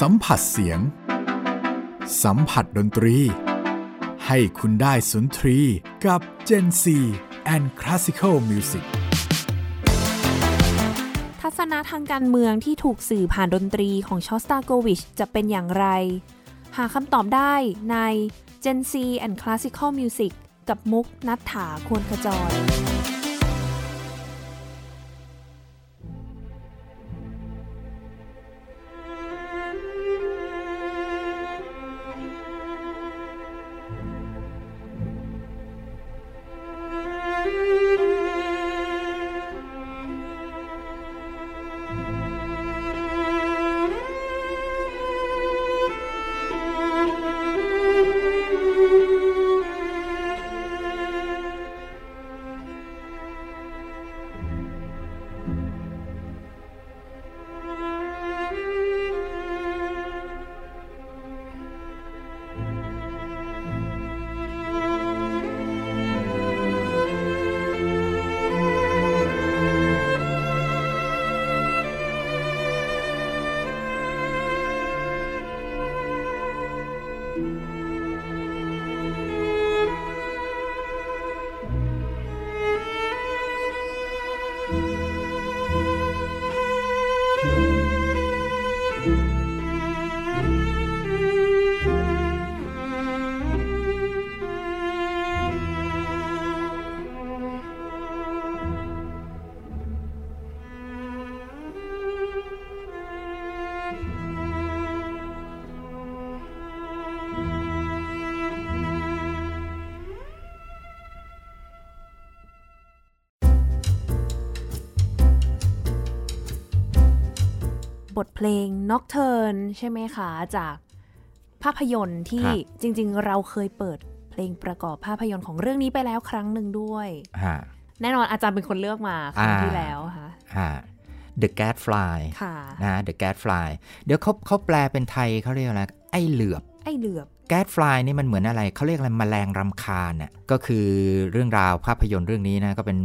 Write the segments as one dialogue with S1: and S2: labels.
S1: สัมผัสเสียง สัมผัสดนตรี ให้คุณได้สุนทรีกับ Gen C and Classical Music
S2: ทัศนะทางการเมืองที่ถูกสื่อผ่านดนตรีของชอสตาโกวิชจะเป็นอย่างไร หาคำตอบได้ใน Gen C and Classical Music กับมุกนัฐถาควรขจร บทเพลง Nocturne ใช่ไหมคะ จากภาพยนตร์ที่
S3: ครับ
S2: จริง ๆ เราเคยเปิดเพลงประกอบภาพยนตร์ของเรื่องนี้ไปแล้วครั้งหนึ่งด้วย
S3: ฮะ
S2: แน่นอนอาจารย์เป็นคนเลือกมาครั้ง
S3: อ่า
S2: ที่แล้วค่ะ
S3: ฮะ The Gadfly
S2: ค่ะ
S3: นะ The Gadfly เดี๋ยวเขาเขาแปลเป็นไทยเขาเรียกอะไรไอ้เหลือบ
S2: ไอเหลือบ
S3: Gadfly นี่มันเหมือนอะไรเขาเรียกอะไรแมลงรำคาญน่ะก็คือเรื่องราวภาพยนตร์เรื่องนี้นะก็เป็น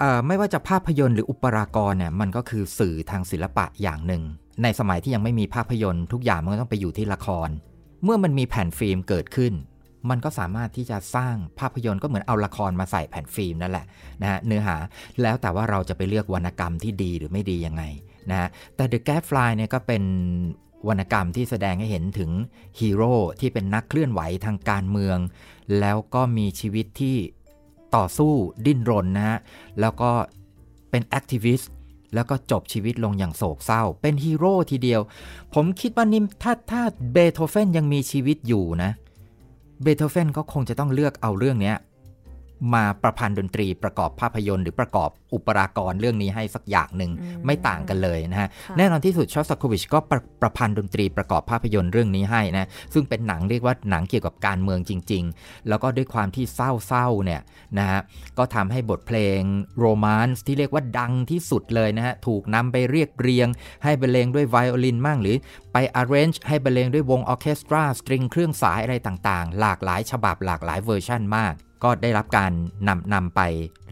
S3: เอ่อไม่ว่าจะภาพยนตร์หรืออุปรากรเนี่ยมันก็คือสื่อทางศิลปะอย่างหนึ่ง ในสมัยที่ยังไม่มีภาพยนตร์ทุกอย่างมันก็ต้องไปอยู่ที่ละคร เมื่อมันมีแผ่นฟิล์มเกิดขึ้น มันก็สามารถที่จะสร้างภาพยนตร์ก็เหมือนเอาละครมาใส่แผ่นฟิล์มนั่นแหละนะฮะเนื้อหาแล้วแต่ว่าเราจะไปเลือกวรรณกรรมที่ดีหรือไม่ดียังไงนะฮะแต่ The Gadfly เนี่ยก็เป็นวรรณกรรมที่แสดงให้เห็นถึงฮีโร่ที่เป็นนักเคลื่อนไหวทางการเมือง แล้วก็มีชีวิตที่ต่อสู้ดิ้นรนนะฮะแล้วก็เป็น activist แล้วก็จบชีวิตลงอย่างโศกเศร้า เป็นฮีโร่ทีเดียว ผมคิดว่านี่ถ้าถ้าเบโธเฟนยังมีชีวิตอยู่นะ เบโธเฟนก็คงจะต้องเลือกเอาเรื่องนี้ มาประพันธ์ดนตรีประกอบภาพยนตร์หรือประกอบอุปรากรเรื่องนี้ให้สักอย่างหนึ่ง
S2: อืม
S3: ไม่ต่างกันเลยนะฮะ
S2: ค่ะ
S3: แน่นอนที่สุดชอสตาโควิชก็ประประพันธ์ดนตรีประกอบภาพยนตร์เรื่องนี้ให้นะซึ่งเป็นหนังเรียกว่าหนังเกี่ยวกับการเมืองจริง ๆ แล้วก็ด้วยความที่เศร้าๆเนี่ยนะฮะก็ทำให้บทเพลง Romance ที่เรียกว่าดังที่สุดเลยนะฮะถูกนำไปเรียบเรียง ให้บรรเลงด้วยไวโอลินมั่งหรือไป arrange ให้บรรเลงด้วยวงออร์เคสตรา string เครื่องสายอะไรต่างๆ หลากหลายฉบับหลากหลายเวอร์ชันมากก็ได้รับการนำนำไป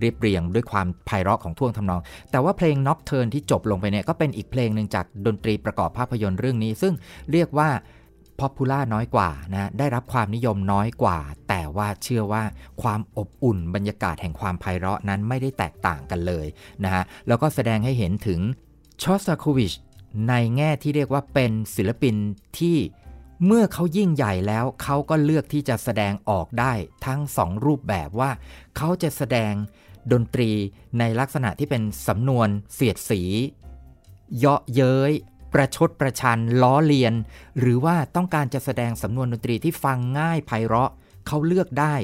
S3: เรียบเรียงด้วยความไพเราะของท่วงทำนอง แต่ว่าเพลง Nocturne ที่จบลงไปเนี่ยก็เป็นอีกเพลงหนึ่งจากดนตรีประกอบภาพยนตร์เรื่องนี้ ซึ่งเรียกว่า popular น้อยกว่านะได้รับความนิยมน้อยกว่า แต่ว่าเชื่อว่าความอบอุ่นบรรยากาศแห่งความไพเราะนั้นไม่ได้แตกต่างกันเลยนะฮะแล้วก็แสดงให้เห็นถึงชอสตาโควิชในแง่ที่เรียกว่าเป็นศิลปินที่ เมื่อเขายิ่งใหญ่แล้วเขาก็เลือกที่จะแสดงออกได้ทั้งสองรูปแบบว่า เขาจะแสดงดนตรีในลักษณะที่เป็นสำนวนเสียดสี เยาะเย้ย ประชดประชัน ล้อเลียน หรือว่าต้องการจะแสดงสำนวนดนตรีที่ฟังง่ายไพเราะ เขาเลือกได้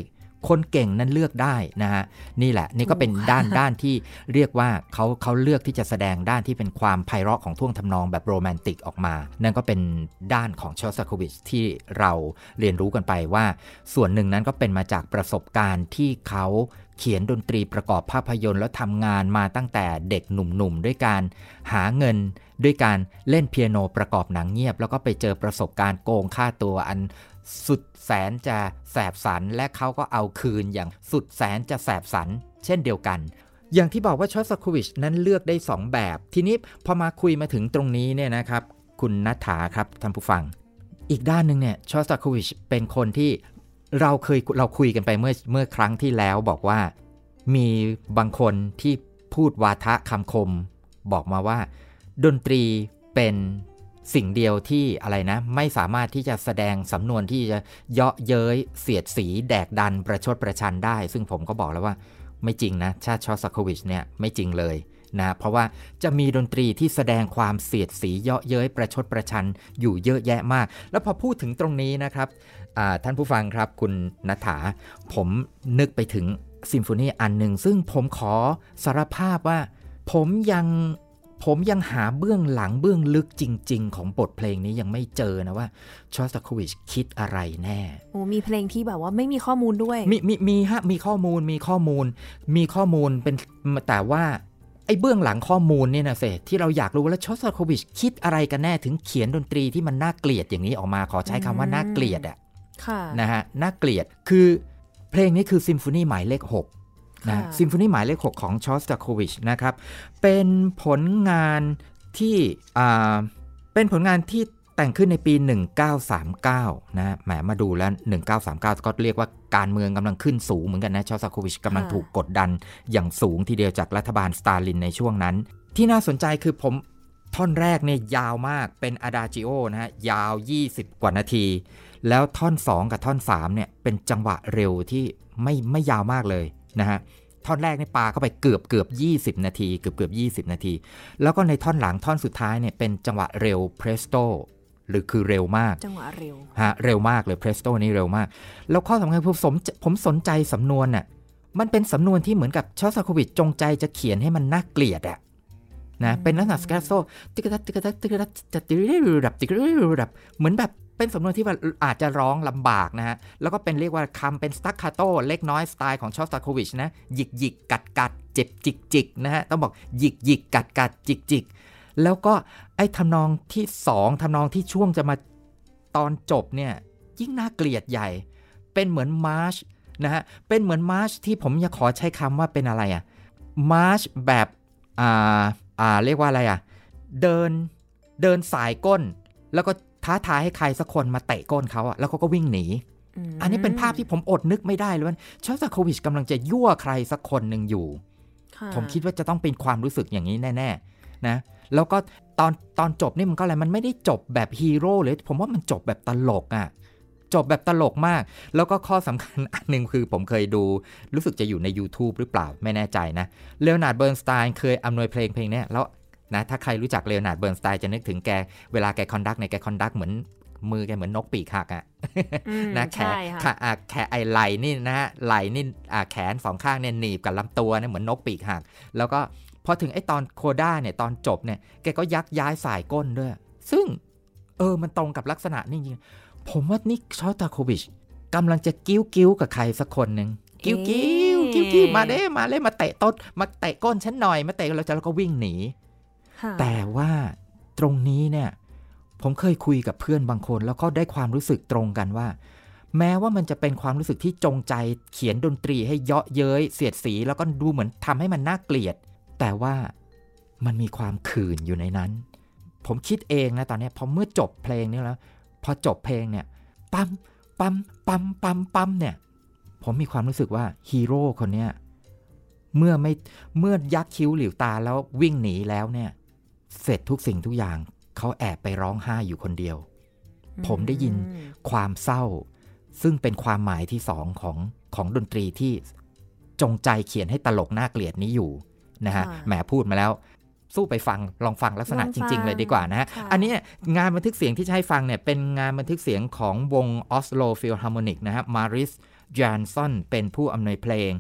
S3: คนเก่งนั้นเลือกได้นะฮะนี่แหละนี่ก็เป็น
S2: ถูกค่ะ
S3: ด้านด้านที่เรียกว่าเขาเขาเลือกที่จะแสดงด้านที่เป็นความไพเราะของท่วงทำนองแบบโรแมนติกออกมา นั่นก็เป็นด้านของชอสตาโควิชที่เราเรียนรู้กันไปว่า ส่วนหนึ่งนั้นก็เป็นมาจากประสบการณ์ที่เขาเขียนดนตรีประกอบภาพยนตร์แล้วทำงานมาตั้งแต่เด็กหนุ่มๆ ด้วยการหาเงินด้วยการเล่นเปียโนประกอบหนังเงียบ แล้วก็ไปเจอประสบการณ์โกงค่าตัวอันสุด แสนจะแสบสัน และเขาก็เอาคืนอย่างสุดแสนจะแสบสัน เช่นเดียวกัน อย่างที่บอกว่าชอสตาโควิชนั้นเลือกได้ 2 แบบ ทีนี้พอมาคุยมาถึงตรงนี้เนี่ยนะครับ คุณนัฐาครับท่านผู้ฟัง อีกด้านหนึ่งเนี่ยชอสตาโควิชเป็นคนที่เราเคยเราคุยกันไปเมื่อเมื่อครั้งที่แล้วบอกว่า มีบางคนที่พูดวาทะคำคม บอกมาว่า ดนตรีเป็น สิ่งเดียวที่อะไรนะ ไม่สามารถที่จะแสดงสำนวนที่จะเยาะเย้ยเสียดสี แดกดันประชดประชันได้ ซึ่งผมก็บอกแล้วว่า ไม่จริงนะ ชาชอสโควิชเนี่ยไม่จริงเลยนะเพราะว่าจะมีดนตรีที่แสดงความเสียดสีเยาะเย้ยประชดประชันอยู่เยอะแยะมาก แล้วพอพูดถึงตรงนี้นะครับท่านผู้ฟังครับคุณนัฐา ผมนึกไปถึงซิมโฟนีอันหนึ่งซึ่งผมขอสารภาพว่า ผมยัง ผมยังหาเบื้องหลังเบื้องลึกจริง ๆ ของบทเพลงนี้ยังไม่เจอนะว่าชอสตาโควิชคิดอะไรแน่
S2: โอ้มีเพลงที่แบบว่าไม่มีข้อมูลด้วย
S3: มีมีมีฮะมีข้อมูลมีข้อมูล มีข้อมูลเป็นแต่ว่าไอ้เบื้องหลังข้อมูลเนี่ยนะเสที่เราอยากรู้แล้วชอสตาโควิชคิดอะไรกันแน่ถึงเขียนดนตรีที่มันน่าเกลียดอย่างนี้ออกมาขอใช้คำว่าน่าเกลียดอะนะฮะน่าเกลียดคือเพลงนี้คือซิมโฟนีหมายเลข6 นะซิมโฟนีหมายเลข 6 ของชอสตาโควิชนะครับ เป็นผลงานที่เป็นผลงานที่แต่งขึ้นในปี 1939 นะแหมมาดูแล้ว 1939 ก็เรียกว่าการเมืองกำลังขึ้นสูงเหมือนกันนะ ชอสตาโควิชกำลังถูกกดดันอย่างสูงทีเดียวจากรัฐบาลสตาลินในช่วงนั้น ที่น่าสนใจคือผมท่อนแรกเนี่ยยาวมากเป็นอะดาจิโอนะฮะยาว 20 กว่านาที แล้วท่อน 2 กับท่อน 3เนี่ยเป็นจังหวะเร็วที่ไม่ไม่ยาวมากเลย นะฮะท่อนแรกในปลาเข้าไปเกือบเกือบ 20 นาที เกือบเกือบ 20 นาที แล้วก็ในท่อนหลังท่อนสุดท้ายเนี่ยเป็นจังหวะเร็วเพรสโตหรือคือเร็วมาก
S2: จังหวะเร็ว
S3: ฮะเร็วมากเลยเพรสโตนี่เร็วมาก แล้วข้อสำคัญผมสมผมสนใจสำนวนน่ะมันเป็นสำนวนที่เหมือนกับชอสโควิดจงใจจะเขียนให้มันน่าเกลียดอะนะเป็นลักษณะสแกโซติกตัติกตัติกตัจะติริรับติกริรับเหมือนแบบ เป็นสำนวนที่ว่าอาจจะร้องลำบากนะฮะ แล้วก็เป็นเรียกว่าคำเป็นสตักคาโตเล็กน้อยสไตล์ของชอสตาโควิชนะ หยิกหยิกกัดกัดเจ็บจิกจิกนะฮะ ต้องบอกหยิกหยิกกัดกัดจิกจิกแล้วก็ไอ้ทำนองที่สองทำนองที่ช่วงจะมาตอนจบเนี่ย ยิ่งน่าเกลียดใหญ่ เป็นเหมือนมาร์ชนะฮะ เป็นเหมือนมาร์ชที่ผมจะขอใช้คำว่าเป็นอะไรอะมาร์ชแบบอ่าอ่าเรียกว่าอะไรอะเดินเดินสายก้นแล้วก็ ท้าทายให้ใครสักคนมาเตะก้นเขาอะแล้วเขาก็วิ่งหนี อันนี้เป็นภาพที่ผมอดนึกไม่ได้เลยว่าชอสโควิชกำลังจะยั่วใครสักคนหนึ่งอยู่ ผมคิดว่าจะต้องเป็นความรู้สึกอย่างนี้แน่ ๆ นะ แล้วก็ตอนตอนจบนี่มันก็อะไรมันไม่ได้จบแบบฮีโร่เลยผมว่ามันจบแบบตลกอะ่ะจบแบบตลกมาก แล้วก็ข้อสำคัญอันหนึ่งคือผมเคยดู รู้สึกจะอยู่ใน YouTube หรือเปล่าไม่แน่ใจนะเลโอนาร์ดเบิร์นสไตน์เคยอำนวยเพลงเพลงนี้แล้ว นะถ้าใครรู้จักเลโอนาร์ดเบิร์นสไตน์จะนึกถึงแก เวลาแก conduct ในแก conduct เหมือนมือแกเหมือนนกปีกหักอะนะแขนแขนไอ้ไหล่นี่นะฮะไหล่นี่แขนสองข้างเนี่ยหนีบกับลำตัวเนี่ยเหมือนนกปีกหัก แล้วก็พอถึงไอตอนโคด้าเนี่ยตอนจบเนี่ยแกก็ยักย้ายสายก้นด้วย ซึ่งเออมันตรงกับลักษณะนี่จริงผมว่านี่ชอตาโควิชกำลังจะกิ้วกิ้วกับใครสักคนหนึ่งกิ้วกิ้วกิ้วกิ้วมาเด้มาเล่มาเตะต้นมาเตะก้นฉันหน่อยมาเตะเราจะแล้วก็วิ่งหนี แต่ว่าตรงนี้เนี่ยผมเคยคุยกับเพื่อนบางคน แล้วก็ได้ความรู้สึกตรงกันว่า แม้ว่ามันจะเป็นความรู้สึกที่จงใจเขียนดนตรีให้เยาะเย้ยเสียดสี แล้วก็ดูเหมือนทำให้มันน่าเกลียด แต่ว่ามันมีความขื่นอยู่ในนั้น ผมคิดเองนะตอนนี้พอเมื่อจบเพลงนี้แล้ว พอจบเพลงเนี่ยปั๊มปั๊มปั๊มปั๊มปั๊มเนี่ย ผมมีความรู้สึกว่าฮีโร่คนเนี้ยเมื่อไม่เมื่อยักคิ้วหลิวตาแล้ววิ่งหนีแล้วเนี่ย เสร็จทุกสิ่งทุกอย่างเขาแอบไปร้องไห้อยู่คนเดียว ผมได้ยินความเศร้า ซึ่งเป็นความหมายที่สองของของดนตรีที่จงใจเขียนให้ตลกน่าเกลียดนี้อยู่นะฮะแหมพูดมาแล้วสู้ไปฟังลองฟังลักษณะจริง ๆ เลยดีกว่านะฮะ อันนี้งานบันทึกเสียงที่ใช้ฟังเนี่ย เป็นงานบันทึกเสียงของวงออสโลฟิลฮาร์โมนิกนะฮะมาริสจานซอนเป็นผู้อำนวยเพลง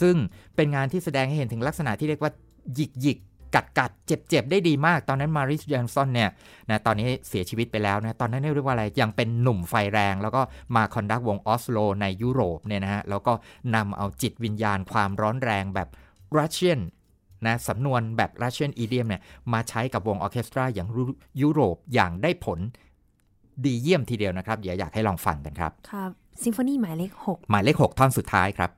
S3: ซึ่งเป็นงานที่แสดงให้เห็นถึงลักษณะที่เรียกว่าหยิกหยิก กัดกัดเจ็บเจ็บได้ดีมาก ตอนนั้นมาริสยานซอนเนี่ยนะตอนนี้เสียชีวิตไปแล้วนะตอนนั้นเรียกว่าอะไรยังเป็นหนุ่มไฟแรง แล้วก็มา conduct วงออสโลในยุโรปเนี่ยนะฮะแล้วก็นำเอาจิตวิญญาณความร้อนแรงแบบ Russian นะสำนวนแบบ Russian idiom เนี่ยมาใช้กับวงออเคสตราอย่างยุโรปอย่างได้ผลดีเยี่ยมทีเดียวนะครับ เดี๋ยวอยากให้ลองฟังกันครับ
S2: ครับซิมโฟนีหมายเลข 6
S3: หมายเลข 6 ท่อนสุดท้ายครับ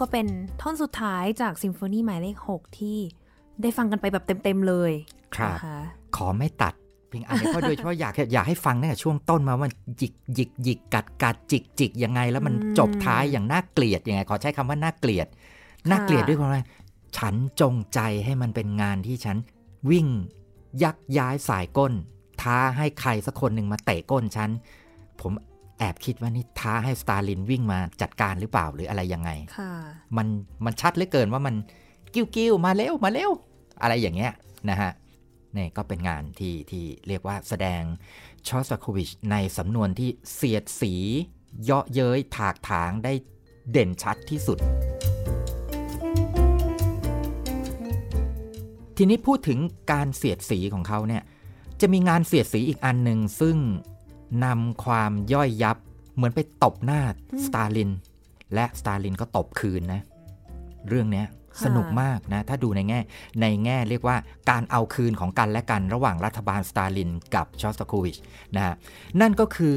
S2: ก็เป็นท่อนสุดท้ายจากซิมโฟนีหมายเลข 6 ที่ได้ฟังกันไปแบบเต็ม ๆ เลย
S3: ครับ
S2: นะคะ
S3: ขอไม่ตัดเพียงอันนี้เพราะโดยเฉพาะอยากอยากให้ฟังตั้งแต่ช่วงต้นมาว่าหยิกหยิกหยิกกัดกัดจิกจิกยังไง แล้วมันจบท้ายอย่างน่าเกลียดยังไง ขอใช้คำว่าน่าเกลียด น่าเกลียดด้วยความว่าฉันจงใจให้มันเป็นงานที่ฉันวิ่งยักย้ายสายก้น ท้าให้ใครสักคนหนึ่งมาเตะก้นฉัน ผมไอ แอบคิดว่านี่ท้าให้สตาลินวิ่งมาจัดการหรือเปล่าหรืออะไรยังไง
S2: ค่ะ
S3: มันมันชัดเหลือเกินว่ามันกิ้วกิ้วมาเร็วมาเร็ว อะไรอย่างเงี้ยนะฮะนี่ก็เป็นงานที่ที่เรียกว่าแสดงชอสตาโควิชในสำนวนที่เสียดสี เยาะเย้ยถากถางได้เด่นชัดที่สุด ทีนี้พูดถึงการเสียดสีของเขาเนี่ยจะมีงานเสียดสีอีกอันหนึ่งซึ่ง นำความย่อยยับ เหมือนไปตบหน้าสตาลิน และสตาลินก็ตบคืนนะ เรื่องเนี้ยสนุกมากนะ ถ้าดูในแง่ ในแง่เรียกว่าการเอาคืนของกันและกันระหว่างรัฐบาลสตาลินกับชอสตาโควิชนะฮะนั่นก็คือ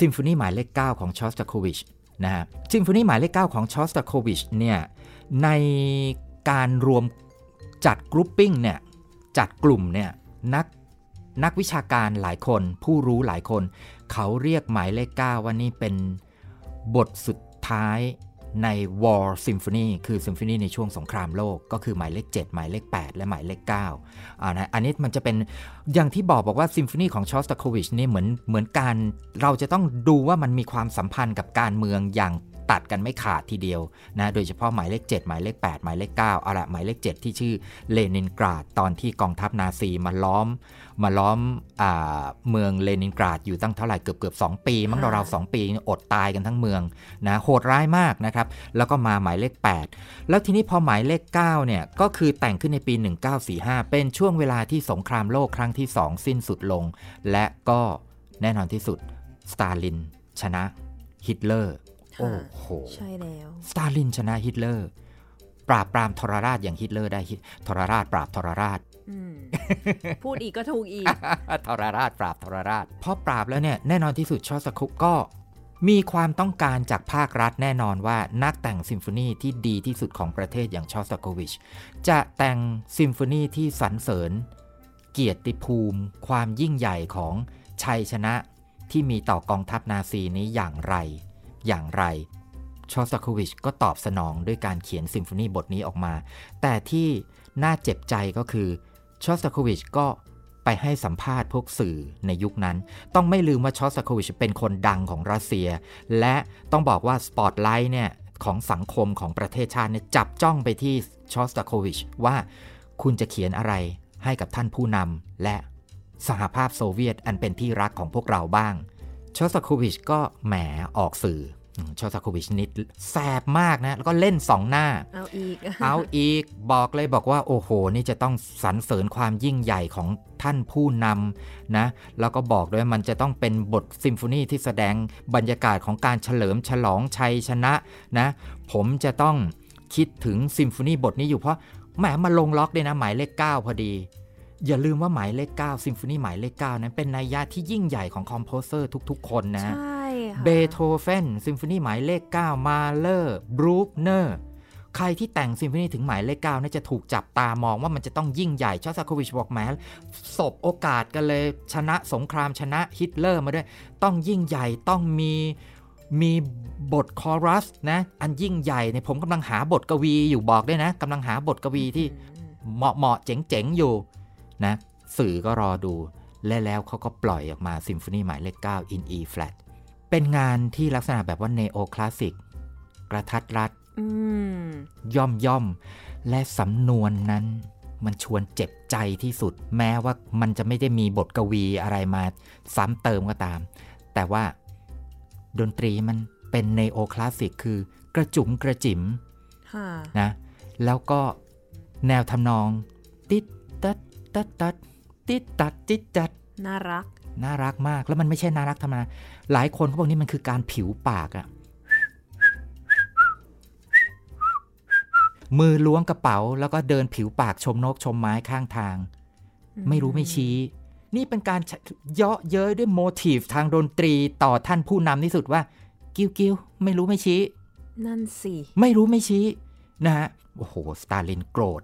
S3: ซิมโฟนีหมายเลข 9 ของชอสตาโควิชนะฮะซิมโฟนีหมายเลข 9 ของชอสตาโควิชเนี่ยในการรวมจัด grouping เนี่ยจัดกลุ่มเนี่ยนัก นักวิชาการหลายคน ผู้รู้หลายคน เขาเรียกหมายเลข9ว่านี่เป็นบทสุดท้ายใน War Symphony คือซิมโฟนีในช่วงสงครามโลก ก็คือหมายเลข 7 หมายเลข 8 และหมายเลข9อ่านะอันนี้มันจะเป็นอย่างที่บอกบอกว่าซิมโฟนีของชอสตาโควิชนี่เหมือนเหมือนการเราจะต้องดูว่ามันมีความสัมพันธ์กับการเมืองอย่าง ตัดกันไม่ขาดทีเดียวนะโดยเฉพาะหมายเลข 7 หมายเลข 8 หมายเลข 9 เอาละหมายเลข 7 ที่ชื่อเลนินกราดตอนที่กองทัพนาซีมาล้อม มาล้อมอเมืองเลนินกราดอยู่ตั้งเท่าไหร่เกือบเกือบสปี มั้งราวๆสปี อดตายกันทั้งเมืองนะโหดร้ายมากนะครับ แล้วก็มาหมายเลข 8 แล้วทีนี้พอหมายเลข9เนี่ยก็คือแต่งขึ้นในปี 1945 เป็นช่วงเวลาที่สงครามโลกครั้งที่ 2 สิ้นสุดลง และก็แน่นอนที่สุดสตาลิน ชนะฮิตเลอร์ โอ้โห
S2: ใช่แล้ว
S3: สตาลินชนะฮิตเลอร์ ปราบปรามทรราชอย่างฮิตเลอร์ได้ทรราชปราบทรราช
S2: พูดอีกก็ถูกอีก
S3: ทรราชปราบทรราชพอปราบแล้วเนี่ยแน่นอนที่สุดชอสคุก็มีความต้องการจากภาครัฐแน่นอนว่านักแต่งซิมโฟนีที่ดีที่สุดของประเทศอย่างชอสตาโควิช จะแต่งซิมโฟนีที่สรรเสริญ เกียรติภูมิ ความยิ่งใหญ่ของชัยชนะที่มีต่อกองทัพนาซีนี้อย่างไร อย่างไรชอสตาโควิชก็ตอบสนองด้วยการเขียนซิมโฟนีบทนี้ออกมา แต่ที่น่าเจ็บใจก็คือชอสตาโควิชก็ไปให้สัมภาษณ์พวกสื่อในยุคนั้น ต้องไม่ลืมว่าชอสตาโควิชเป็นคนดังของรัสเซีย และต้องบอกว่าสปอตไลท์เนี่ยของสังคมของประเทศชาติเนี่ยจับจ้องไปที่ชอสตาโควิชว่าคุณจะเขียนอะไรให้กับท่านผู้นำและสหภาพโซเวียตอันเป็นที่รักของพวกเราบ้าง ชอสตาโควิชก็แหมออกสื่อชอสตาโควิชนี่แสบมากนะ แล้วก็เล่นสองหน้า
S2: เอาอีก
S3: เอาอีก บอกเลยบอกว่า โอ้โห นี่จะต้องสรรเสริญความยิ่งใหญ่ของท่านผู้นำนะ แล้วก็บอกด้วยมันจะต้องเป็นบทซิมโฟนีที่แสดงบรรยากาศของการเฉลิมฉลองชัยชนะนะ ผมจะต้องคิดถึงซิมโฟนีบทนี้อยู่เพราะแหมมาลงล็อกเลยนะ หมายเลข 9 พอดี อย่าลืมว่าหมายเลข9ซิมโฟนีหมายเลข9นั้นเป็นนัยยะที่ยิ่งใหญ่ของ composer ทุกๆ คนนะ
S2: ใช่ค่ะ
S3: เบโธเฟนซิมโฟนีหมายเลข 9 มาเลอร์บรูคเนอร์ใครที่แต่งซิมโฟนีถึงหมายเลข9น่าจะถูกจับตามองว่ามันจะต้องยิ่งใหญ่ชอสตาโควิชบอกแหมสบโอกาสกันเลยชนะสงครามชนะฮิตเลอร์มาด้วย ต้องยิ่งใหญ่ต้องมีมีบทคอรัสนะ อันยิ่งใหญ่เนี่ยผมกำลังหาบทกวีอยู่บอกด้วยนะกำลังหาบทกวีที่เหมาะเหมาะเจ๋งเจ๋งๆอยู่ นะสื่อก็รอดูและแล้วเขาก็ปล่อยออกมาซิมโฟนีหมายเลข 9 in E flat เป็นงานที่ลักษณะแบบว่าเนโอคลาสสิกกระทัดรัด
S2: อืม
S3: ย่อมย่อม และสำนวนนั้น มันชวนเจ็บใจที่สุด แม้ว่ามันจะไม่ได้มีบทกวีอะไรมาซ้ำเติมก็ตาม แต่ว่าดนตรีมันเป็นเนโอคลาสสิกคือกระจุ๋มกระจิ๋ม
S2: ค่ะ
S3: นะแล้วก็แนวทำนองติด ตัดตัดตัดติดตัดติดตัด
S2: น่ารัก
S3: น่ารักมากแล้วมันไม่ใช่น่ารักธรรมดาหลายคนเขาบอกนี่มันคือการผิวปากอะมือล้วงกระเป๋า แล้วก็เดินผิวปากชมนกชมไม้ข้างทาง ไม่รู้ไม่ชี้ นี่เป็นการเยาะเย้ยด้วยโมทีฟทางดนตรีต่อท่านผู้นำที่สุดว่า กิ้วกิ้วไม่รู้ไม่ชี้
S2: นั่นสิ
S3: ไม่รู้ไม่ชี้ นะฮะโอ้โห สตาลินโกรธ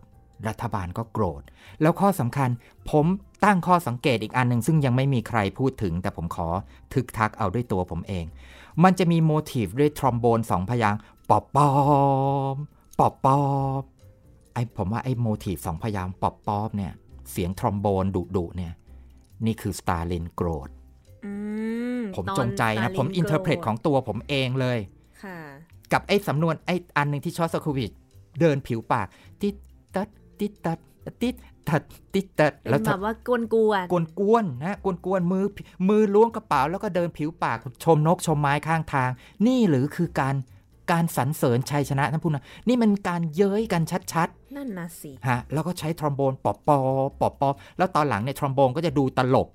S3: รัฐบาลก็โกรธ แล้วข้อสำคัญผมตั้งข้อสังเกตอีกอันหนึ่งซึ่งยังไม่มีใครพูดถึง แต่ผมขอทึกทักเอาด้วยตัวผมเอง มันจะมีโมทีฟด้วยทรอมโบนสองพยางค์ปอบปอมปอบปอบไอผมว่าไอโมทีฟสองพยางค์ปอบปอบเนี่ย เสียงทรอมโบนดุดุๆเนี่ย นี่คือสตาลินโกรธ
S2: อืม
S3: ผม
S2: ตอน
S3: จงใจ
S2: สตา
S3: นะ
S2: ลิน
S3: ผมอินเทอร์เพรต
S2: โกรธ
S3: ของตัวผมเองเลย
S2: ค่ะ
S3: กับไอ้สำนวนไอ้อันหนึ่งที่ชอสโควิดเดินผิวปากติดตัด ติดตัดติดตัดติดตัด
S2: เป็น
S3: แล้ว
S2: แบบว่ากวนกวน
S3: กวนกวนๆนะกวนกวนๆมือมือล้วงกระเป๋าแล้วก็เดินผิวปากชมนกชมไม้ข้างทาง นี่หรือคือการการสรรเสริญชัยชนะท่านผู้นำนะนี่มันการเย้ยกันชัด
S2: นั่นนะสิ
S3: ๆฮะแล้วก็ใช้ทรอมโบนปอบปอปอบปอแล้วตอนหลังเนี่ยทรอมโบนก็จะดูตลก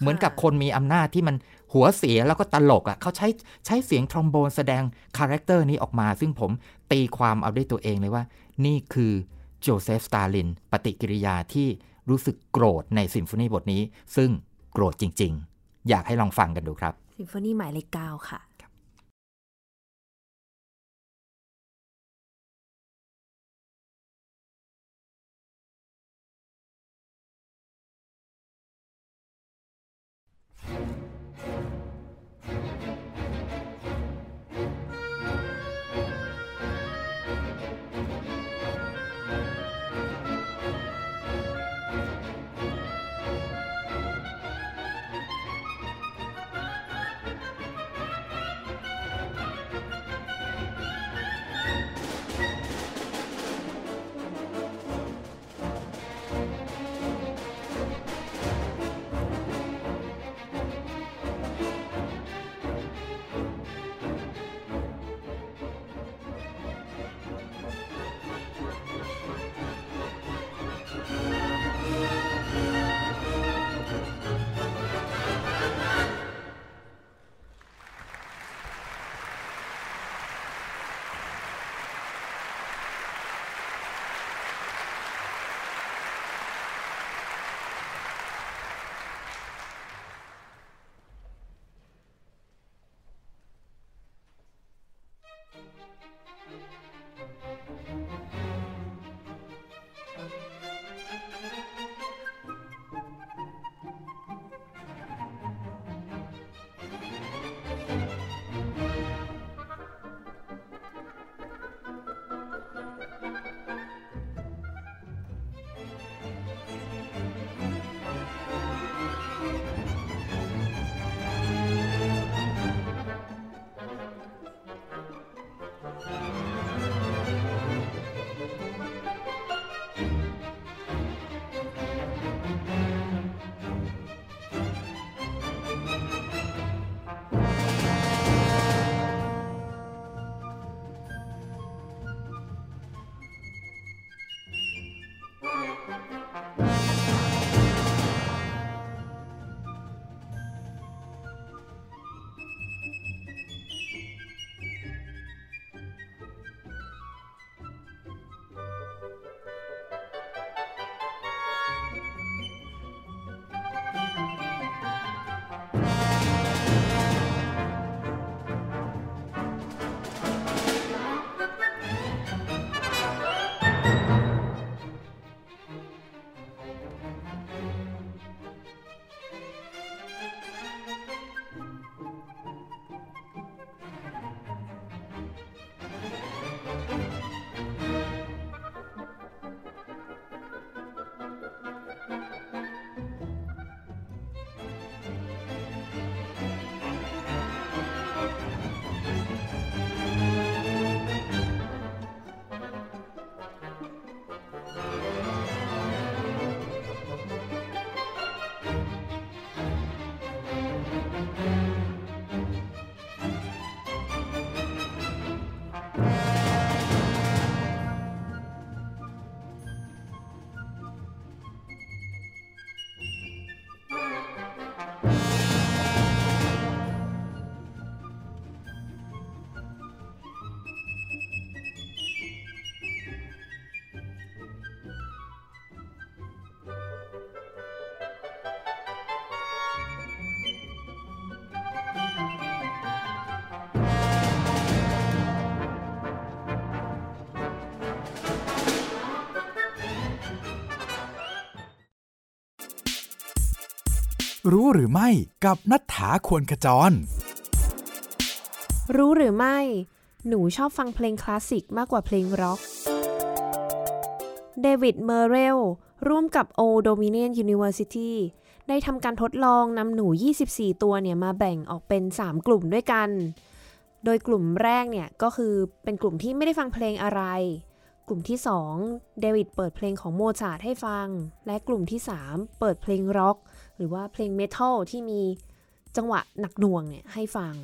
S3: เหมือนกับคนมีอำนาจที่มันหัวเสียแล้วก็ตลกอะ่ะเขาใช้ใช้เสียงทรอมโบนแสดง character นี้ออกมา ซึ่งผมตีความเอาด้วยตัวเองเลยว่า นี่คือ โจเซฟสตาลิน ปฏิกิริยาที่รู้สึกโกรธในซิมโฟนีบทนี้ ซึ่งโกรธจริง ๆ อยากให้ลองฟังกันดูครับ
S2: ซิมโฟนีหมายเลขเก้าค่ะ
S1: รู้หรือไม่กับนัฐถาควรขจร
S2: รู้หรือไม่ หนูชอบฟังเพลงคลาสสิกมากกว่าเพลงร็อก เดวิด เมอร์เรล ร่วมกับ Old Dominion University ได้ทำการทดลองนำหนู 24 ตัวเนี่ยมาแบ่งออกเป็น 3 กลุ่มด้วยกัน โดยกลุ่มแรกเนี่ยก็คือเป็นกลุ่มที่ไม่ได้ฟังเพลงอะไร กลุ่มที่ 2 เดวิดเปิดเพลงของโมซาร์ทให้ฟัง และกลุ่มที่ 3 เปิดเพลงร็อก หรือว่าเพลงเมทัลที่มีจังหวะหนักหน่วงเนี่ยให้ฟัง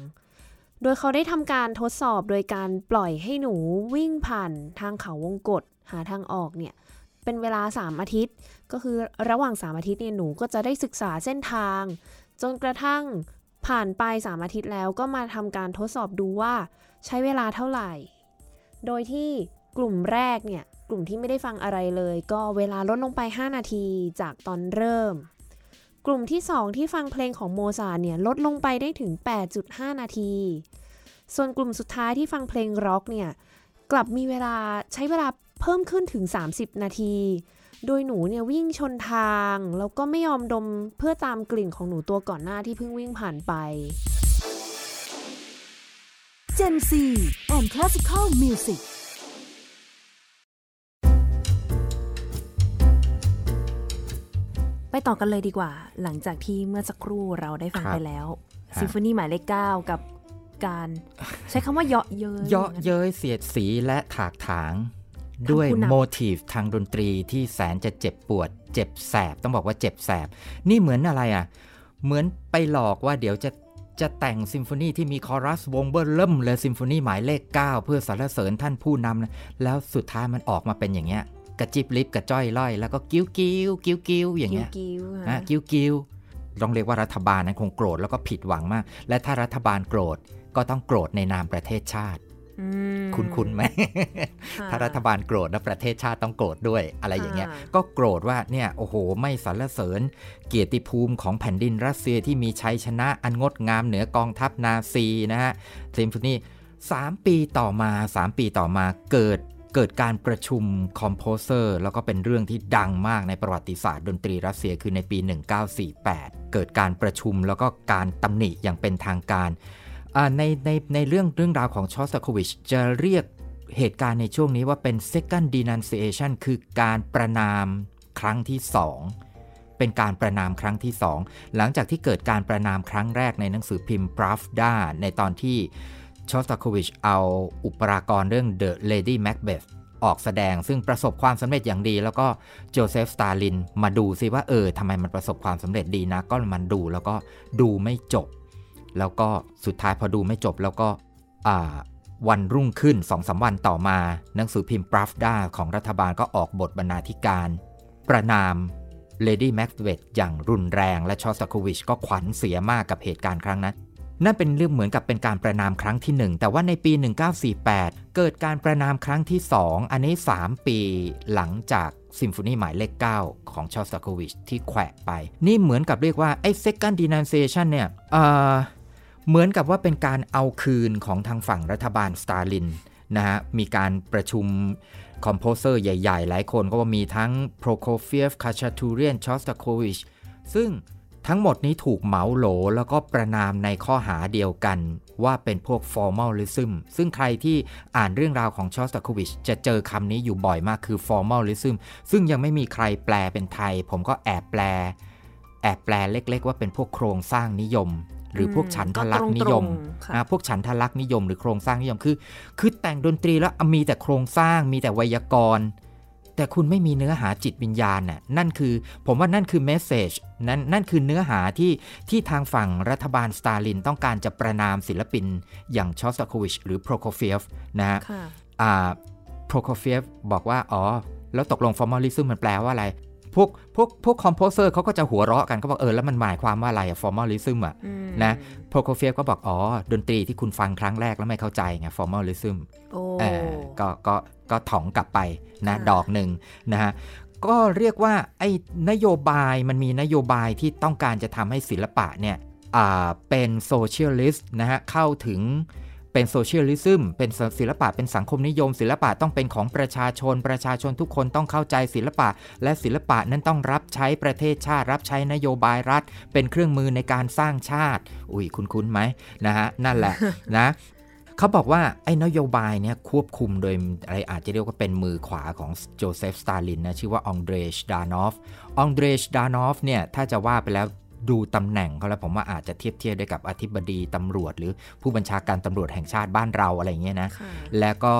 S2: โดยเขาได้ทำการทดสอบโดยการปล่อยให้หนูวิ่งผ่านทางเขาวงกฏหาทางออกเนี่ยเป็นเวลา 3 อาทิตย์ ก็คือระหว่าง 3 อาทิตย์เนี่ยหนูก็จะได้ศึกษาเส้นทาง จนกระทั่งผ่านไป 3 อาทิตย์แล้วก็มาทำการทดสอบดูว่าใช้เวลาเท่าไหร่ โดยที่กลุ่มแรกเนี่ยกลุ่มที่ไม่ได้ฟังอะไรเลย ก็เวลาลดลงไป 5 นาทีจากตอนเริ่ม กลุ่มที่ 2 ที่ฟังเพลงของโมซาร์ทเนี่ยลดลงไปได้ถึง 8.5 นาที ส่วนกลุ่มสุดท้ายที่ฟังเพลงร็อกเนี่ยกลับมีเวลาใช้เวลาเพิ่มขึ้นถึง 30 นาที โดยหนูเนี่ยวิ่งชนทาง แล้วก็ไม่ยอมดมเพื่อตามกลิ่นของหนูตัวก่อนหน้าที่เพิ่งวิ่งผ่านไป
S4: Gen C and Classical Music
S2: ไปต่อกันเลยดีกว่า หลังจากที่เมื่อสักครู่เราได้ฟัง
S3: ครับ
S2: ไปแล้ว
S3: ฮะ
S2: ซิมโฟนีหมายเลข9กับการใช้คำว่าเยาะเย้ย
S3: เยาะเย้ยเสียดสีและถากถาง ด้วย
S2: ผู้นำ
S3: โมทีฟทางดนตรีที่แสนจะเจ็บปวด เจ็บแสบ ต้องบอกว่าเจ็บแสบ นี่เหมือนอะไรอะ เหมือนไปหลอกว่าเดี๋ยวจะจะแต่งซิมโฟนีที่มีคอรัสวงเบอร์เริ่มเลยซิมโฟนีหมายเลข 9 เพื่อสรรเสริญท่านผู้นำนะแล้วสุดท้ายมันออกมาเป็นอย่างเงี้ย กระจิบลิบกระจ้อยล่อย แล้วก็กิ้วกิ้วกิ้วกิ้วอย่างเงี้ย
S2: กิ้วๆ
S3: อะ
S2: ฮะ
S3: กิ้วกิ้วต้องเรียกว่ารัฐบาลนั้นคงโกรธแล้วก็ผิดหวังมาก และถ้ารัฐบาลโกรธก็ต้องโกรธในนามประเทศชาติ
S2: อืม
S3: คุณคุณไหม
S2: ค่ะ
S3: ถ้ารัฐบาลโกรธแล้วประเทศชาติต้องโกรธด้วยอะไรอย่างเงี้ย
S2: อ่า
S3: ก็โกรธว่าเนี่ยโอ้โห ไม่สรรเสริญ เกียรติภูมิของแผ่นดินรัสเซียที่มีชัยชนะอันงดงามเหนือกองทัพนาซีนะฮะซิมโฟนีสามปีต่อมา3ปีต่อมาเกิด เกิดการประชุม composer แล้วก็เป็นเรื่องที่ดังมากในประวัติศาสตร์ดนตรีรัสเซียคือในปี 1948 เกิดการประชุมแล้วก็การตำหนิอย่างเป็นทางการในในในเรื่องเรื่องราวของชอสตาโควิชจะเรียกเหตุการณ์ในช่วงนี้ว่าเป็น second denunciation คือการประนามครั้งที่ 2 เป็นการประนามครั้งที่ 2 หลังจากที่เกิดการประนามครั้งแรกในหนังสือพิมพ์ Pravda ในตอนที่ ชอสตาโควิชเอาอุปรากรเรื่อง The Lady Macbeth ออกแสดงซึ่งประสบความสำเร็จอย่างดี แล้วก็โจเซฟสตาลินมาดูซิว่าเออทำไมมันประสบความสำเร็จดีนะ ก็มันดูแล้วก็ดูไม่จบ แล้วก็สุดท้ายพอดูไม่จบแล้วก็วันรุ่งขึ้น2องสาวันต่อมา หนังสือพิมพ์ Pravda ของรัฐบาลก็ออกบทบรรณาธิการ ประนาม Lady Macbeth อย่างรุนแรงและชอสตาโควิชก็ขวัญเสียมากกับเหตุการณ์ครั้งนั้น นั่นเป็นเรื่องเหมือนกับเป็นการประนามครั้งที่ 1 แต่ว่าในปี 1948 เกิดการประนามครั้งที่ 2 อันนี้ 3 ปีหลังจากซิมโฟนีหมายเลข 9 ของชอสตาโควิชที่แขวะไป นี่เหมือนกับเรียกว่า ไอ้ second denunciation เนี่ยเออเหมือนกับว่าเป็นการเอาคืนของทางฝั่งรัฐบาลสตาลินนะฮะ มีการประชุม composer ใหญ่ ๆ หลายคนก็ว่ามีทั้งโปรโคเฟียฟ คาชาทูเรียน ชอสตาโควิชซึ่ง ทั้งหมดนี้ถูกเหมาโหลแล้วก็ประนามในข้อหาเดียวกัน ว่าเป็นพวก formalism ซึ่งใครที่อ่านเรื่องราวของชอสตาโควิชจะเจอคำนี้อยู่บ่อยมากคือ formalism ซึ่งยังไม่มีใครแปลเป็นไทย ผมก็แอบแปล แอบแปลเล็ก ๆ ว่าเป็นพวกโครงสร้างนิยม หรือพวกฉันทลักษณ์นิยม
S2: ก็ตรงๆค่ะ
S3: อ่าพวกฉันทลักษณ์นิยม หรือโครงสร้างนิยมคือ คือแต่งดนตรีแล้วมีแต่โครงสร้างมีแต่ไวยากรณ์ แต่คุณไม่มีเนื้อหาจิตวิญญาณน่ะนั่นคือ ผมว่านั่นคือ message นั่นนั่นคือเนื้อหาที่ที่ทางฝั่งรัฐบาลสตาลินต้องการจะประนามศิลปิน อย่างชอสตาโควิชหรือโปรโคเฟียฟนะฮะ
S2: ค่ะ
S3: อ่าโปรโคเฟียฟบอกว่า อ๋อ แล้วตกลง formalism มันแปลว่าอะไรพ วกพวกพวก composer เขาก็จะหัวเราะกันเขาบอกเออแล้วมันหมายความว่าอะไรอะ formalism อะ
S2: อืม
S3: นะโปรโคเฟียฟก็บอกอ๋อดนตรีที่คุณฟังครั้งแรกแล้วไม่เข้าใจไง formalism
S2: โอ้
S3: เออก็ก็ก็ถองกลับไปนะ
S2: ค่ะ
S3: ดอกหนึ่งนะฮะก็เรียกว่าไอ้นโยบายมันมีนโยบายที่ต้องการจะทำให้ศิลปะเนี่ยอ่าเป็น socialist นะฮะเข้าถึง เป็น socialism เป็นศิลปะเป็นสังคมนิยม ศิลปะต้องเป็นของประชาชน ประชาชนทุกคนต้องเข้าใจศิลปะ และศิลปะนั้นต้องรับใช้ประเทศชาติ รับใช้นโยบายรัฐ เป็นเครื่องมือในการสร้างชาติ อุ้ยคุ้นๆไหมนะฮะนั่นแหละนะเขาบอกว่า ไอ้นโยบายเนี่ยควบคุมโดยอะไรอาจจะเรียกว่าเป็นมือขวาของโจเซฟสตาลินนะ ชื่อว่าองเดรชดานอฟองเดรชดานอฟเนี่ย ถ้าจะว่าไปแล้ว ดูตำแหน่งเขาแล้วผมว่าอาจจะเทียบเทียบได้กับอธิบดีตำรวจ หรือผู้บัญชาการตำรวจแห่งชาติบ้านเราอะไรเงี้ยนะ แล้วก็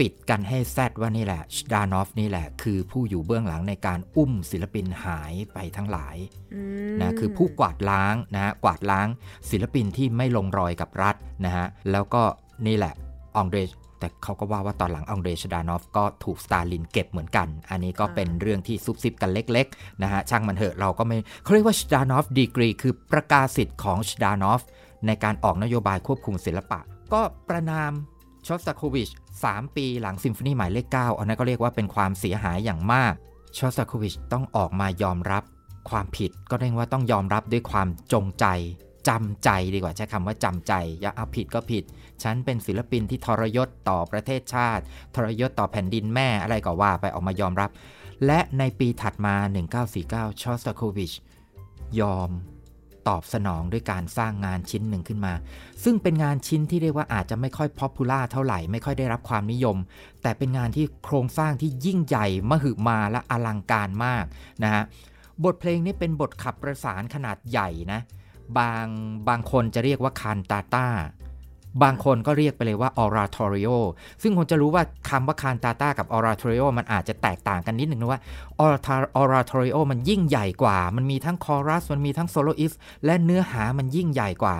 S3: ปิดกันให้แซดว่านี่แหละดานอฟนี่แหละ คือผู้อยู่เบื้องหลังในการอุ้มศิลปินหายไปทั้งหลายนะคือผู้กวาดล้างนะกวาดล้างศิลปินที่ไม่ลงรอยกับรัฐนะฮะแล้วก็นี่แหละองเดร แต่เขาก็ว่าว่าตอนหลังองเดรชดานอฟก็ถูกสตาลินเก็บเหมือนกัน อันนี้ก็เป็นเรื่องที่ซุบซิบกันเล็กๆนะฮะช่างมันเถอะเราก็ไม่เขาเรียกว่าชดานอฟดีกรีคือประกาศสิทธิ์ของชดานอฟในการออกนโยบายควบคุมศิลปะ ก็ประนามชอสตาโควิช3 ปีหลังซิมโฟนีหมายเลข 9 อันนั้นก็เรียกว่าเป็นความเสียหายอย่างมากชอสตาโควิชต้องออกมายอมรับความผิดก็เรียกว่าต้องยอมรับด้วยความจงใจ จำใจดีกว่าใช้คำว่าจำใจ อ่ะเอาผิดก็ผิด ฉันเป็นศิลปินที่ทรยศต่อประเทศชาติ ทรยศต่อแผ่นดินแม่อะไรก็ว่าไปออกมายอมรับ และในปีถัดมา 1949 ชอสตาโควิชยอมตอบสนองด้วยการสร้างงานชิ้นหนึ่งขึ้นมา ซึ่งเป็นงานชิ้นที่เรียกว่าอาจจะไม่ค่อยป๊อปปูล่าเท่าไหร่ไม่ค่อยได้รับความนิยม แต่เป็นงานที่โครงสร้างที่ยิ่งใหญ่มหึมาและอลังการมากนะฮะบทเพลงนี้เป็นบทขับประสานขนาดใหญ่นะ บางบางคนจะเรียกว่าคานตาตาบางคนก็เรียกไปเลยว่า oratorio ซึ่งคนจะรู้ว่าคำว่าคานตาตากับ oratorio มันอาจจะแตกต่างกันนิดหนึ่งนะว่า oratorio มันยิ่งใหญ่กว่า มันมีทั้งคอรัส มันมีทั้ง soloist และเนื้อหามันยิ่งใหญ่กว่า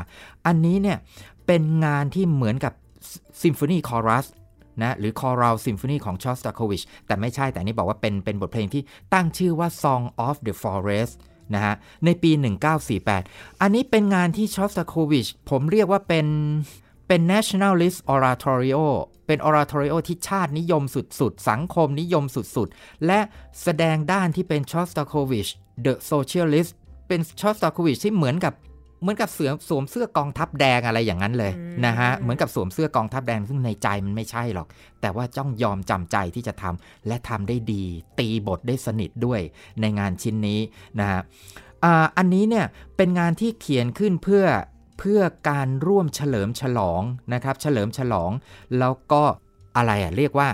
S3: อันนี้เนี่ยเป็นงานที่เหมือนกับซิมโฟนีคอรัสนะหรือ choral symphony ของชอสตาโควิชแต่ไม่ใช่แต่นี่บอกว่าเป็นเป็นบทเพลงที่ตั้งชื่อว่า Song of the Forest นะฮะในปี 1948 อันนี้เป็นงานที่ชอสตาโควิชผมเรียกว่าเป็นเป็น nationalist oratorio เป็น oratorio ที่ชาตินิยมสุดๆ สังคมนิยมสุดๆ และแสดงด้านที่เป็นชอสตาโควิช the socialist เป็นชอสตาโควิชที่เหมือนกับ เหมือนกับเสือสวมเสื้อกองทัพแดงอะไรอย่างนั้นเลยนะฮะเหมือนกับสวมเสื้อกองทัพแดงซึ่งในใจมันไม่ใช่หรอก แต่ว่าจ้องยอมจำใจที่จะทำและทำได้ดี ตีบทได้สนิทด้วยในงานชิ้นนี้นะฮะอันนี้เนี่ยเป็นงานที่เขียนขึ้นเพื่อเพื่อการร่วมเฉลิมฉลองนะครับ เฉลิมฉลอง แล้วก็อะไรอะเรียกว่า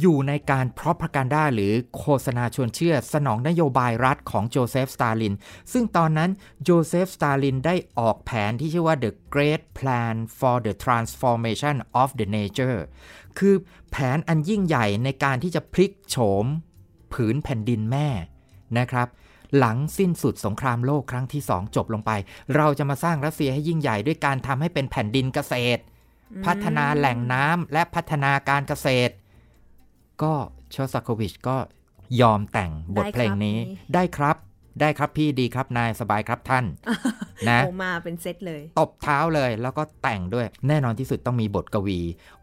S3: อยู่ในการพรอพกันด้าหรือโฆษณาชวนเชื่อสนองนโยบายรัฐของโจเซฟสตาลิน ซึ่งตอนนั้นโจเซฟสตาลินได้ออกแผนที่ชื่อว่า The Great Plan for the Transformation of the Nature คือแผนอันยิ่งใหญ่ในการที่จะพลิกโฉม ผืนแผ่นดินแม่นะครับหลังสิ้นสุดสงครามโลกครั้งที่สองจบลงไป เราจะมาสร้างรัสเซียให้ยิ่งใหญ่ด้วยการทำให้เป็นแผ่นดินเกษตร พัฒนาแหล่งน้ำและพัฒนาการเกษตร ก็ชอสโควิชก็ยอมแต่งบทเพลงนี้ได้ครับ ได้ครับพี่ดีครับนายสบายครับท่าน
S2: นะมาเป็นเซตเลย
S3: ตบเท้าเลยแล้วก็แต่งด้วย แน่นอนที่สุดต้องมีบทกวี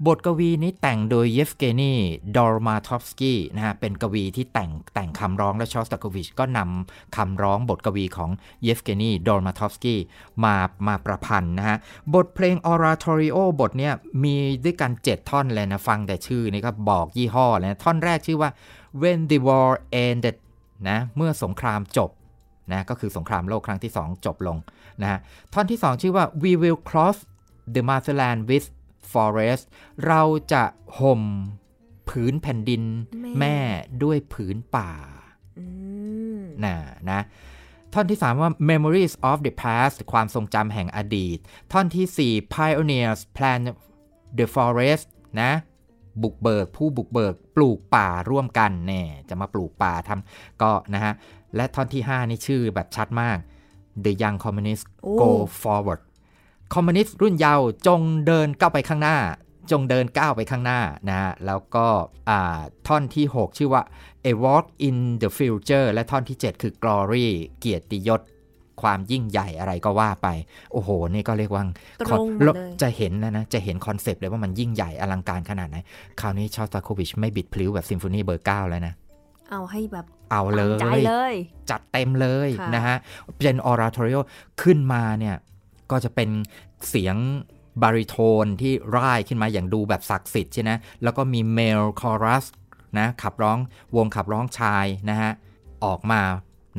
S3: บทกวีนี้แต่งโดยเยฟเกนีดอร์มาทอฟสกี้นะฮะเป็นกวีที่แต่งแต่งคำร้องและชอสตาโควิชก็นำคำร้องบทกวีของเยฟเกนีดอร์มาทอฟสกี้มามาประพันธ์นะฮะ บทเพลง oratorio บทเนี้ยมีด้วยกัน 7 ท่อนเลยนะ ฟังแต่ชื่อนี่ก็บอกยี่ห้อเลยนะท่อนแรกชื่อว่า when the war ended นะเมื่อสงครามจบนะก็คือสงครามโลกครั้งที่ 2 จบลงนะฮะท่อนที่ 2 ชื่อว่า we will cross the motherland with forest เราจะห่มผืนแผ่นดินแม่ด้วยผืนป่านะนะท่อนที่ 3 ว่า memories of the past ความทรงจำแห่งอดีต ท่อนที่ 4 pioneers plan the forest นะ บุกเบิก ผู้บุกเบิก ปลูกป่าร่วมกันแน่จะมาปลูกป่าทำก็นะฮะ และท่อนที่ 5 นี่ชื่อแบบชัดมาก The Young Communist Go Forward คอมมิวนิสต์รุ่นเยาว์จงเดินก้าวไปข้างหน้า จงเดินก้าวไปข้างหน้านะฮะแล้วก็ท่อนที่ 6 ชื่อว่า A Walk in the Future และท่อนที่ 7 คือ Glory เกียรติยศ ความยิ่งใหญ่อะไรก็ว่าไป โอ้โห นี่ก็เรียกว่าจะเห็นนะนะ จะเห็น concept เลยว่ามันยิ่งใหญ่อลังการขนาดไหน คราวนี้ชอสตาโควิชไม่บิดพลิ้วแบบซิมโฟนีเบอร์เก้าแล้วนะ
S2: เอาให้แบบ
S3: เอาเลย
S2: เลย
S3: จัดเต็มเลยนะฮะ เป็น oratorio ขึ้นมาเนี่ย ก็จะเป็นเสียงบาริโทนที่ร่ายขึ้นมาอย่างดูแบบศักดิ์สิทธิ์ใช่ไหมแล้วก็มีเมลคอรัสนะขับร้องวงขับร้องชายนะฮะออกมา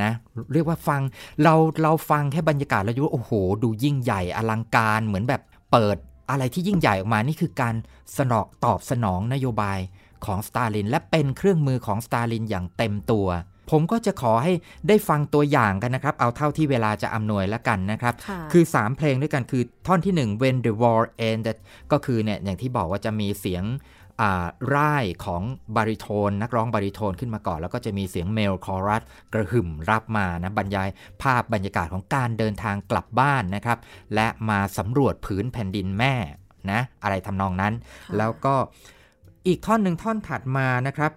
S3: นะเรียกว่าฟังเราเราฟังแค่บรรยากาศแล้วยูโอ้โห ดูยิ่งใหญ่อลังการเหมือนแบบเปิดอะไรที่ยิ่งใหญ่ออกมานี่คือการสนองตอบสนองนโยบายของสตาลิน และเป็นเครื่องมือของสตาลินอย่างเต็มตัว ผมก็จะขอให้ได้ฟังตัวอย่างกันนะครับ เอาเท่าที่เวลาจะอำนวยแล้วกันนะครับ
S2: ค่ะ
S3: คือ 3 เพลงด้วยกันคือท่อนที่ 1 When the War Ended ก็คือเนี่ยอย่างที่บอกว่าจะมีเสียงอ่าร่ายของบาริโทน นักร้องบาริโทนขึ้นมาก่อน แล้วก็จะมีเสียงเมลคอรัสกระหึ่มรับมานะบรรยายภาพบรรยากาศของการเดินทางกลับบ้านนะครับ และมาสำรวจผืนแผ่นดินแม่นะอะไรทำนองนั้น
S2: ค่ะ
S3: แล้วก็อีกท่อนหนึ่งท่อนถัดมานะครับ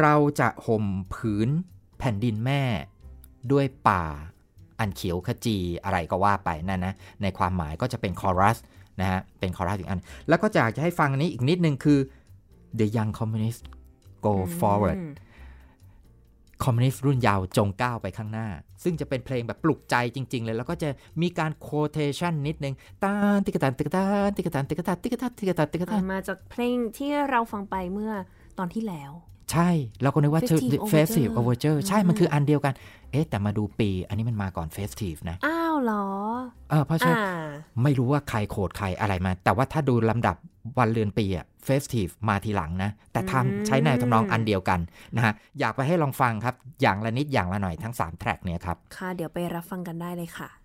S3: เราจะห่มผืน แผ่นดินแม่ ด้วยป่า อันเขียวขจีอะไรก็ว่าไปนั่นนะ ในความหมายก็จะเป็นคอรัสนะฮะ เป็นคอรัสอีกอัน แล้วก็อยากจะให้ฟังอันนี้อีกนิดนึงคือ The Young Communist Go Forward
S2: อืม
S3: คอมมิวนิสต์รุ่นเยาว์จงก้าวไปข้างหน้า ซึ่งจะเป็นเพลงแบบปลุกใจจริง ๆ เลย แล้วก็จะมีการ quotation นิดนึงตานติกตันติกตันติกตันติกตันติกตันติกตันติกตั
S2: อ่านมาจากเพลงที่เราฟังไปเมื่อตอนที่แล้ว
S3: ใช่เราก็นึกว่า
S2: Festive
S3: Festive
S2: Overture
S3: Overture ใช่
S2: อืม
S3: มันคืออันเดียวกัน เอ๊ะแต่มาดูปี อันนี้มันมาก่อน Festive นะ
S2: อ้าวเหรอ
S3: เออเพราะฉะนั้น
S2: อ่า
S3: ไม่รู้ว่าใครโขดใครอะไรมา แต่ว่าถ้าดูลำดับวันเรือนปีอะ Festive มาทีหลังนะ แต่
S2: อืม
S3: ทำใช้แนวทำนองอันเดียวกันนะฮะอยากไปให้ลองฟังครับ อย่างละนิดอย่างละหน่อยทั้ง3แทร็กเนี่ยครับ
S2: ค่ะเดี๋ยวไปรับฟังกันได้เลยค่ะ「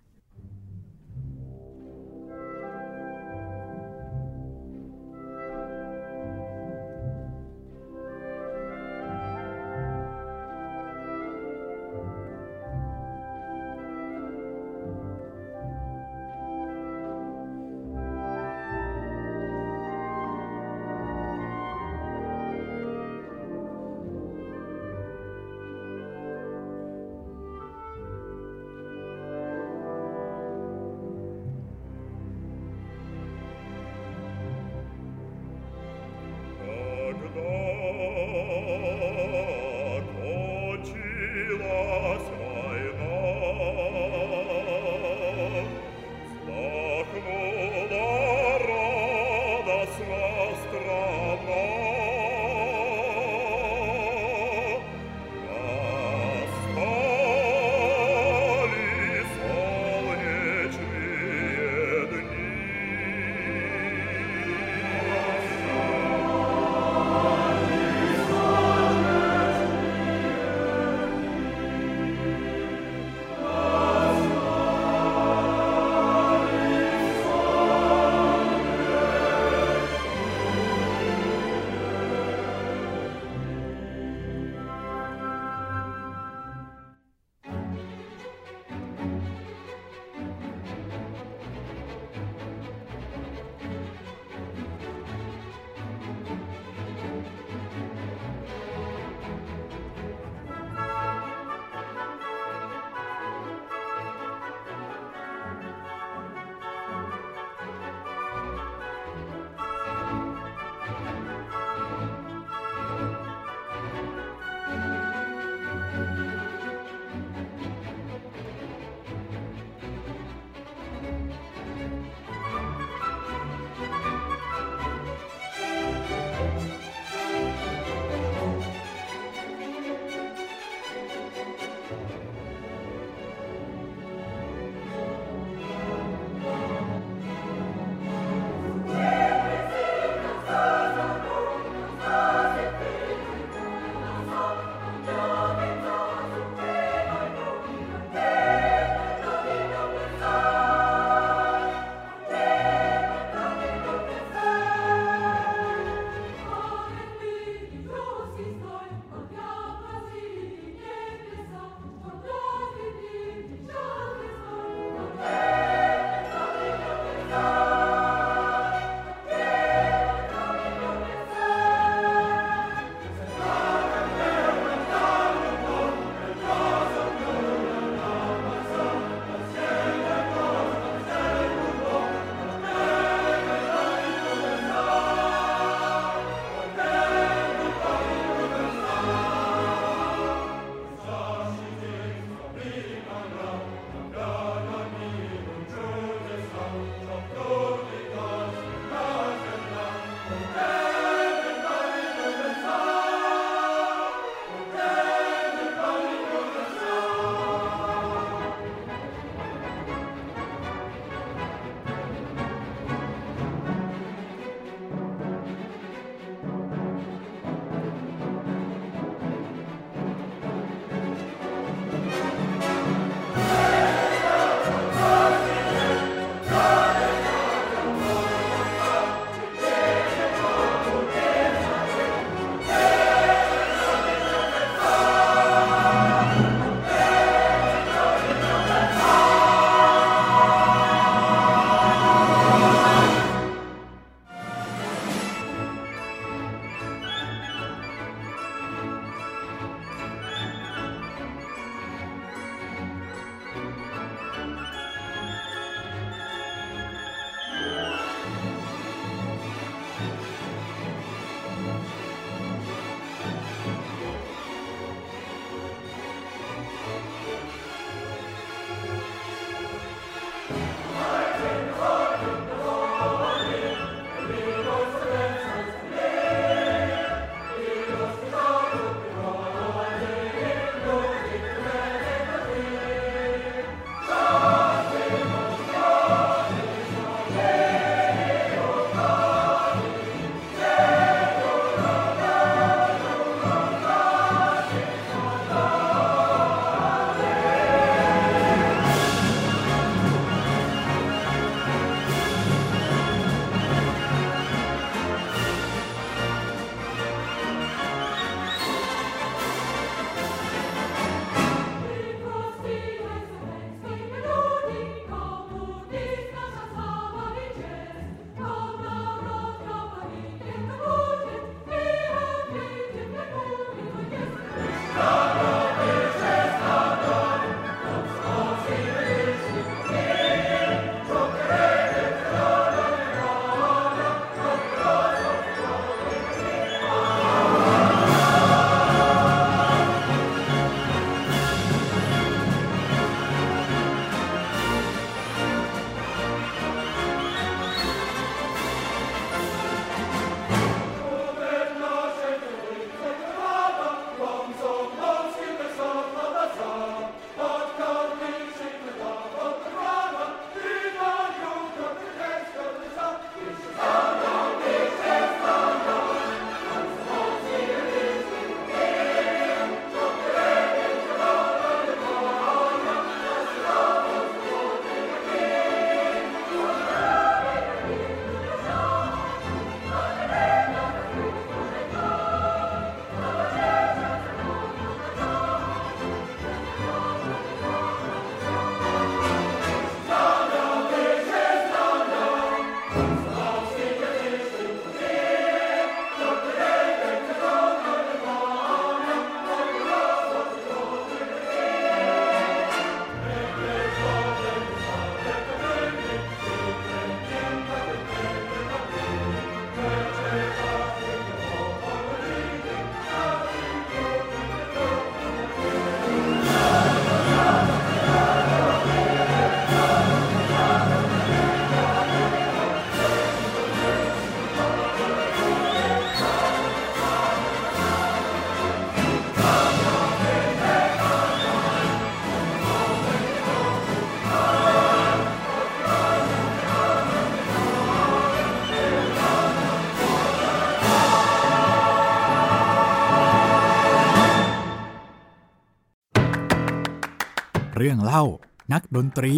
S1: เล่านักดนตรี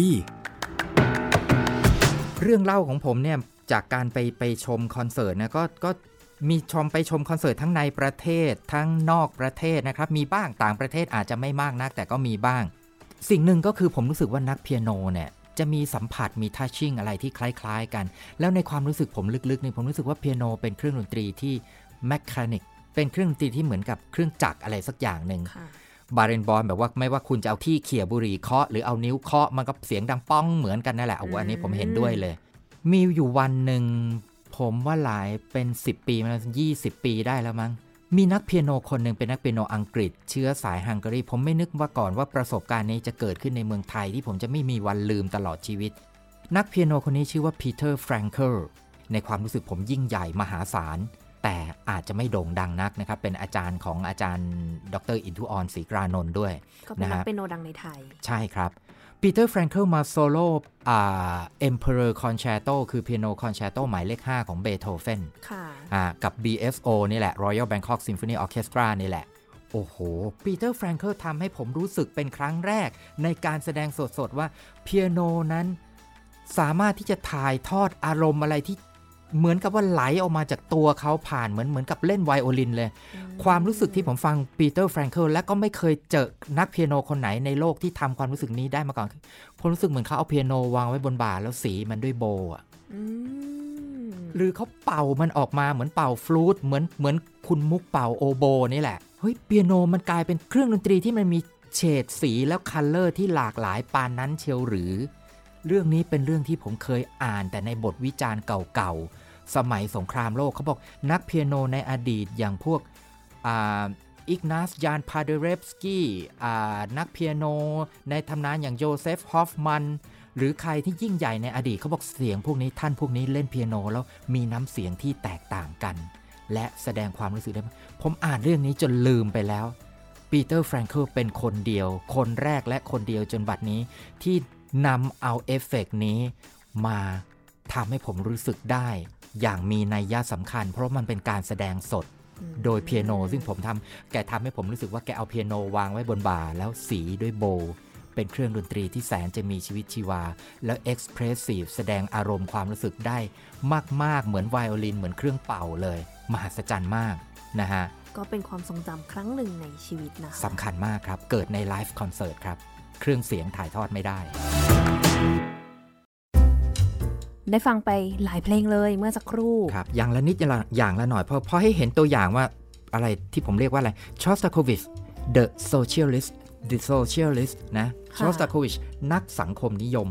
S3: เรื่องเล่าของผมเนี่ยจากการไปไปชมคอนเสิร์ตนะก็ก็มีชมไปชมคอนเสิร์ตทั้งในประเทศทั้งนอกประเทศนะครับ มีบ้างต่างประเทศอาจจะไม่มากนัก แต่ก็มีบ้าง สิ่งหนึ่งก็คือผมรู้สึกว่านักเปียโนเนี่ยจะมีสัมผัสมีทัชชิ่งอะไรที่คล้าย ๆ กัน แล้วในความรู้สึกผมลึกๆเนี่ยผมรู้สึกว่าเปียโนเป็นเครื่องดนตรีที่แมคคานิกเป็นเครื่องดนตรีที่เหมือนกับเครื่องจักรอะไรสักอย่างหนึ่ง
S2: ค่ะ
S3: บาเรนบอลแบบว่าไม่ว่าคุณจะเอาที่เขี่ยบุหรี่เคาะหรือเอานิ้วเคาะมันก็เสียงดังป้องเหมือนกันนั่นแหละเอาอันนี้ผมเห็นด้วยเลย มีอยู่วันหนึ่งผมว่าหลายเป็น 10 ปีมาแล้ว20ปีได้แล้วมั้งมีนักเปียโนคนหนึ่งเป็นนักเปียโนอังกฤษ เชื้อสายฮังการีผมไม่นึกว่าก่อนว่าประสบการณ์นี้จะเกิดขึ้นในเมืองไทยที่ผมจะไม่มีวันลืมตลอดชีวิต นักเปียโนคนนี้ชื่อว่าปีเตอร์แฟรงเคิลในความรู้สึกผมยิ่งใหญ่มหาศาล แต่อาจจะไม่โด่งดังนักนะครับ เป็นอาจารย์ของอาจารย์ ดร.อินทุอรศรีกรานนท์ด้วย
S2: ก็เป็นนัก
S3: นะฮะ
S2: เปียโนดังในไทย
S3: ใช่ครับปีเตอร์แฟรงเคิลมาโซโล่อ่า Emperor Concerto คือเปียโนคอนแชร์โตหมายเลข 5 ของเบโธเฟน
S2: ค่ะ
S3: อ่ากับ BSO นี่แหละ Royal Bangkok Symphony Orchestra นี่แหละ โอ้โห ปีเตอร์แฟรงเคิลทำให้ผมรู้สึกเป็นครั้งแรก ในการแสดงสดๆ ว่าเปียโนนั้นสามารถที่จะถ่ายทอดอารมณ์อะไรที่ เหมือนกับว่าไหลออกมาจากตัวเขาผ่านเหมือนเหมือนกับเล่นไวโอลินเลย ความรู้สึกที่ผมฟังปีเตอร์แฟรงเคิลและก็ไม่เคยเจอนักเปียโนคนไหนในโลกที่ทำความรู้สึกนี้ได้มาก่อนผมรู้สึกเหมือนเขาเอาเปียโนวางไว้บนบ่าแล้วสีมันด้วยโบว์อะ
S2: อืม
S3: หรือเขาเป่ามันออกมาเหมือนเป่าฟลูตเหมือนเหมือนคุณมุกเป่าโอโบนี่แหละเฮ้ยเปียโนมันกลายเป็นเครื่องดนตรีที่มันมีเฉดสีแล้ว color ที่หลากหลายปานนั้นเชียวหรือ เรื่องนี้เป็นเรื่องที่ผมเคยอ่านแต่ในบทวิจารณ์เก่าๆ สมัยสงครามโลกเขาบอกนักเปียโนในอดีตอย่างพวกอิกนาสยานพาเดเรฟสกี้นักเปียโนในตำนานอย่างโยเซฟฮอฟมันหรือใครที่ยิ่งใหญ่ในอดีตเขาบอกเสียงพวกนี้ท่านพวกนี้เล่นเปียโนแล้วมีน้ำเสียงที่แตกต่างกัน และแสดงความรู้สึกได้ผมอ่านเรื่องนี้จนลืมไปแล้วปีเตอร์แฟรงเคิลเป็นคนเดียว คนแรกและคนเดียวจนบัดนี้ที่นำเอาเอฟเฟกต์นี้มา ทำให้ผมรู้สึกได้อย่างมีนัยยะสำคัญ เพราะมันเป็นการแสดงสดโดยเปียโนซึ่งผมทำแกทำให้ผมรู้สึกว่าแกเอาเปียโนวางไว้บนบ่า แล้วสีด้วยโบว์เป็นเครื่องดนตรีที่แสนจะมีชีวิตชีวา แล้ว expressive แสดงอารมณ์ความรู้สึกได้ มาก ๆ เหมือนไวโอลินเหมือนเครื่องเป่าเลย มหัศจรรย์มากนะฮะ
S2: ก็เป็นความทรงจำครั้งหนึ่งในชีวิตนะคะ
S3: สำคัญมากครับ เกิดในไลฟ์คอนเสิร์ตครับ เครื่องเสียงถ่ายทอดไม่ได้
S2: ได้ฟังไปหลายเพลงเลยเมื่อสักครู่
S3: ครับอย่างละนิดอย่างละอย่างละหน่อยเพราะเพราะให้เห็นตัวอย่างว่าอะไรที่ผมเรียกว่าอะไรชอสตาโควิช the socialist the socialist นะ
S2: ค่ะ
S3: ชอสตาโควิชนักสังคมนิยม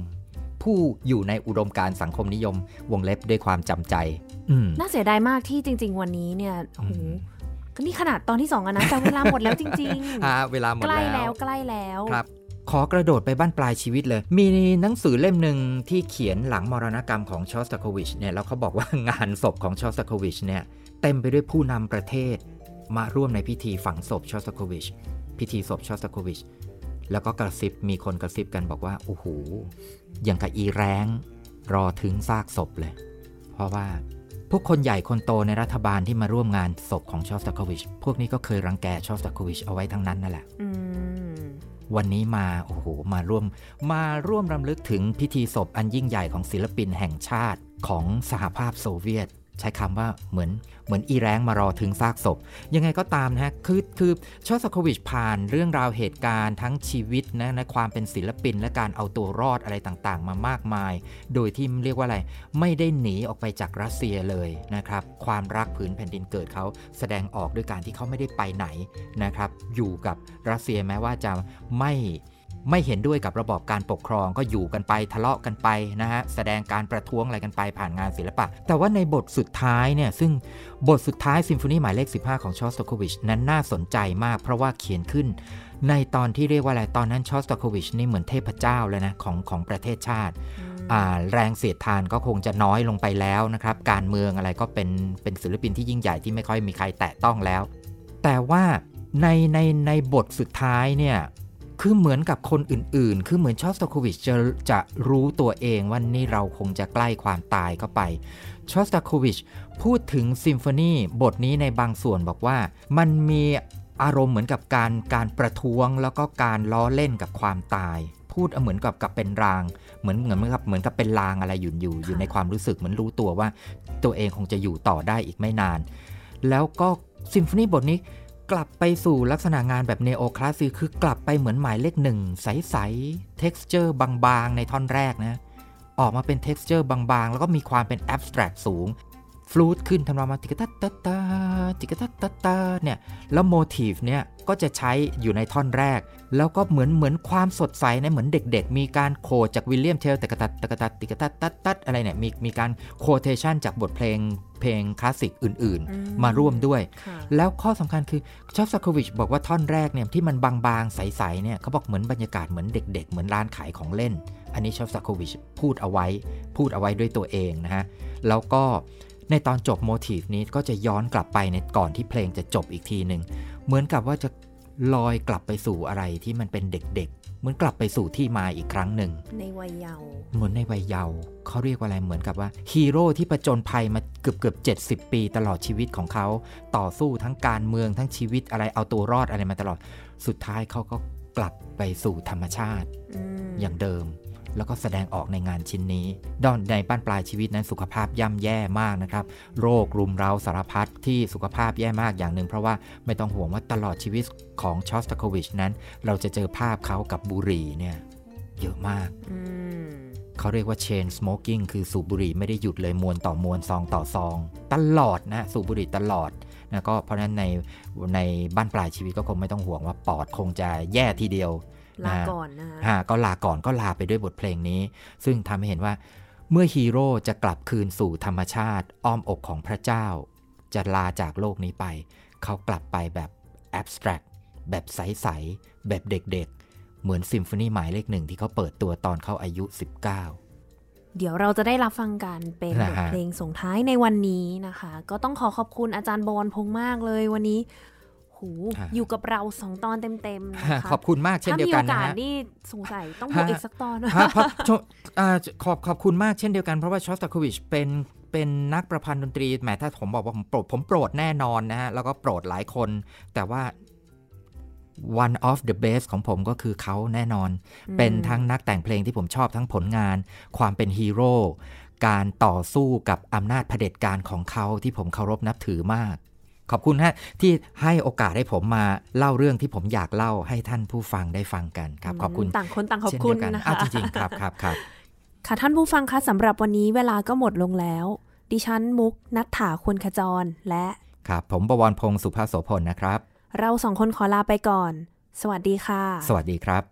S3: ผู้อยู่ในอุดมการณ์สังคมนิยม วงเล็บด้วยความจำใจอืม
S2: น่าเสียดายมากที่จริง ๆ วันนี้เนี่ยโอ้โห
S3: อืม
S2: ก็นี่ขนาดตอนที่สองอะนะแต่เวลาหมดแล้วจริง
S3: อ่าเวลาหม
S2: ๆ
S3: ด
S2: ใกล้
S3: แล้
S2: แล้ววใกล้แล้ว
S3: ครับ ขอกระโดดไปบ้านปลายชีวิตเลย มีหนังสือเล่มหนึ่งที่เขียนหลังมรณกรรมของชอสตาโควิชเนี่ยแล้วเขาบอกว่างานศพของชอสตาโควิชเนี่ยเต็มไปด้วยผู้นำประเทศ มาร่วมในพิธีฝังศพชอสตาโควิชพิธีศพชอสตาโควิชแล้วก็กระซิบมีคนกระซิบกันบอกว่าโอ้โหอย่างกับอีแร้งรอทึ้งซากศพเลย เพราะว่าพวกคนใหญ่คนโตในรัฐบาลที่มาร่วมงานศพของชอสตาโควิชพวกนี้ก็เคยรังแกชอสตาโควิชเอาไว้ทั้งนั้นนั่นแหละ วันนี้มาโอ้โหมาร่วม มาร่วมรำลึกถึงพิธีศพอันยิ่งใหญ่ของศิลปินแห่งชาติของสหภาพโซเวียต ใช้คำว่าเหมือนเหมือนอีแรงมารอถึงซากศพ ยังไงก็ตามนะฮะคือคือชอสโควิชผ่านเรื่องราวเหตุการณ์ทั้งชีวิตนะในความเป็นศิลปินและการเอาตัวรอดอะไรต่างๆ มามากมาย โดยที่เรียกว่าอะไร ไม่ได้หนีออกไปจากรัสเซียเลยนะครับความรักผืนแผ่นดินเกิดเขาแสดงออกด้วยการที่เขาไม่ได้ไปไหนนะครับอยู่กับรัสเซียแม้ว่าจะไม่ ไม่เห็นด้วยกับระบอบการปกครองก็อยู่กันไปทะเลาะกันไปนะฮะแสดงการประท้วงอะไรกันไปผ่านงานศิลปะ แต่ว่าในบทสุดท้ายเนี่ยซึ่งบทสุดท้ายซิมโฟนีหมายเลข 15 ของชอสโตโควิชนั้นน่าสนใจมากเพราะว่าเขียนขึ้น ในตอนที่เรียกว่าอะไรตอนนั้นชอสโตโควิชนี่เหมือนเทพเจ้าเลยนะของของประเทศชาติแรงเสียดทานก็คงจะน้อยลงไปแล้วนะครับ การเมืองอะไรก็เป็นเป็นศิลปินที่ยิ่งใหญ่ที่ไม่ค่อยมีใครแตะต้องแล้ว แต่ว่าในในในบทสุดท้ายเนี่ย คือเหมือนกับคนอื่นๆ คือเหมือนชอสตาโควิชจะจะรู้ตัวเองว่านี่เราคงจะใกล้ความตายเข้าไป ชอสตาโควิชพูดถึงซิมโฟนีบทนี้ในบางส่วนบอกว่า มันมีอารมณ์เหมือนกับการการประท้วงแล้วก็การล้อเล่นกับความตาย พูดเหมือนกับกับเป็นราง เหมือนเหมือนกับเหมือนกับเป็นรางอะไรอยู่อยู่อยู่ในความรู้สึกเหมือนรู้ตัวว่า ตัวเองคงจะอยู่ต่อได้อีกไม่นาน แล้วก็ซิมโฟนีบทนี้ กลับไปสู่ลักษณะงานแบบเนโอคลาสสิกคือกลับไปเหมือนหมายเลขหนึ่งใสๆ texture บางๆ ในท่อนแรกนะ ออกมาเป็น texture บางๆ แล้วก็มีความเป็น abstract สูง ฟลูตขึ้นทำนองมาติกตัตตาตาติกตัตตาตาเนี่ยแล้ว motif เนี่ยก็จะใช้อยู่ในท่อนแรก แล้วก็เหมือนเหมือนความสดใสนะเหมือนเด็กๆ มีการ quote จากวิลเลียมเทลตะกตัตตะกตัตติกตัตตัตตัตอะไรเนี่ยมีมีการquotation จากบทเพลงเพลงคลาสสิกอื่น
S2: อืม
S3: ๆมาร่วมด้วย
S2: ค่ะ
S3: แล้วข้อสำคัญคือชอสตาโควิชบอกว่าท่อนแรกเนี่ยที่มันบางๆ ใสๆเนี่ยเขาบอกเหมือนบรรยากาศเหมือนเด็ก ๆ เหมือนร้านขายของเล่น อันนี้ชอสตาโควิชพูดเอาไว้พูดเอาไว้ด้วยตัวเองนะฮะแล้วก็ ในตอนจบ motif นี้ก็จะย้อนกลับไปในก่อนที่เพลงจะจบอีกทีหนึ่งเหมือนกับว่าจะลอยกลับไปสู่อะไรที่มันเป็นเด็กๆ เหมือนกลับไปสู่ที่มาอีกครั้งหนึ่ง
S2: ในวัยเยาว์
S3: เหมือนในวัยเยาว์เขาเรียกว่าอะไรเหมือนกับว่าฮีโร่ที่ประจนภัยมาเกือบเกือบ70ปีตลอดชีวิตของเขา ต่อสู้ทั้งการเมืองทั้งชีวิตอะไรเอาตัวรอดอะไรมาตลอด สุดท้ายเขาก็กลับไปสู่ธรรมชาติ
S2: อืม
S3: อย่างเดิม แล้วก็แสดงออกในงานชิ้นนี้ดอนในบ้านปลายชีวิตนั้นสุขภาพย่ำแย่มากนะครับ โรครุมเร้าสารพัดที่สุขภาพแย่มากอย่างหนึ่ง เพราะว่าไม่ต้องห่วงว่าตลอดชีวิตของชอสตาโควิชนั้น เราจะเจอภาพเขากับบุหรี่เนี่ยเยอะมาก
S2: อืม
S3: เขาเรียกว่า chain smoking คือสูบบุหรี่ไม่ได้หยุดเลยมวนต่อมวนซองต่อซอง ตลอดนะสูบบุหรี่ตลอดนะก็เพราะฉะนั้นในในบ้านปลายชีวิตก็คงไม่ต้องห่วงว่าปอดคงจะแย่ทีเดียว
S2: ลา
S3: นะ
S2: ก่อนนะคะ
S3: ฮะก็ลาก่อนก็ลาไปด้วยบทเพลงนี้ ซึ่งทำให้เห็นว่า เมื่อฮีโร่จะกลับคืนสู่ธรรมชาติ อ้อมอกของพระเจ้า จะลาจากโลกนี้ไป เขากลับไปแบบแอบสแตรกแบบใส ๆ แบบเด็กๆ เหมือนซิมโฟนีหมายเลขหนึ่งที่เขาเปิดตัวตอนเขาอายุ 19
S2: เดี๋ยวเราจะได้รับฟังกันเป็น
S3: นะ
S2: บ
S3: ฮะ
S2: ทเพลงส่งท้ายในวันนี้นะคะ ก็ต้องขอขอบคุณอาจารย์บอลพงษ์มากเลยวันนี้ หูอยู่กับเราสองตอนเต็มๆนะคะ
S3: ขอบคุณมากเช่น
S2: ถ้า
S3: เดีย
S2: มี
S3: ว
S2: โอ
S3: กันนะ
S2: กาส
S3: ฮะ
S2: นี่สงสัยต้องบวก
S3: ฮะ
S2: อีกสักตอน
S3: ฮะเพราะชอ่าขอบขอบคุณมากเช่นเดียวกันเพราะว่าชอสตาโควิชเป็นเป็นนักประพันธ์ดนตรีแหมถ้าผมบอกว่าผมโปรดผมโปรดแน่นอนนะฮะ แล้วก็โปรดหลายคน แต่ว่า one of the best ของผมก็คือเขาแน่นอน เป็นทั้งนักแต่งเพลงที่ผมชอบทั้งผลงาน ความเป็นฮีโร่การต่อสู้กับอำนาจเผด็จการของเขาที่ผมเคารพนับถือมาก ขอบคุณฮะที่ให้โอกาสให้ผมมาเล่าเรื่องที่ผมอยากเล่าให้ท่านผู้ฟังได้ฟังกันครับ ขอบคุณ
S2: ต่างคนต่างขอบ
S3: เช่น
S2: คุ
S3: เดี
S2: ณ
S3: ยวกัน
S2: นะ
S3: อ้าว
S2: คะ
S3: จริงๆครับครับครับ
S2: ค่ะท่านผู้ฟังคะสำหรับวันนี้เวลาก็หมดลงแล้ว ดิฉันมุกนัทถาควรขจรและ
S3: ครับผมประวรพงศ์สุภาโสพลนะครับ
S2: เราสองคนขอลาไปก่อน สวัสดีค่ะ
S3: สวัสดีครับ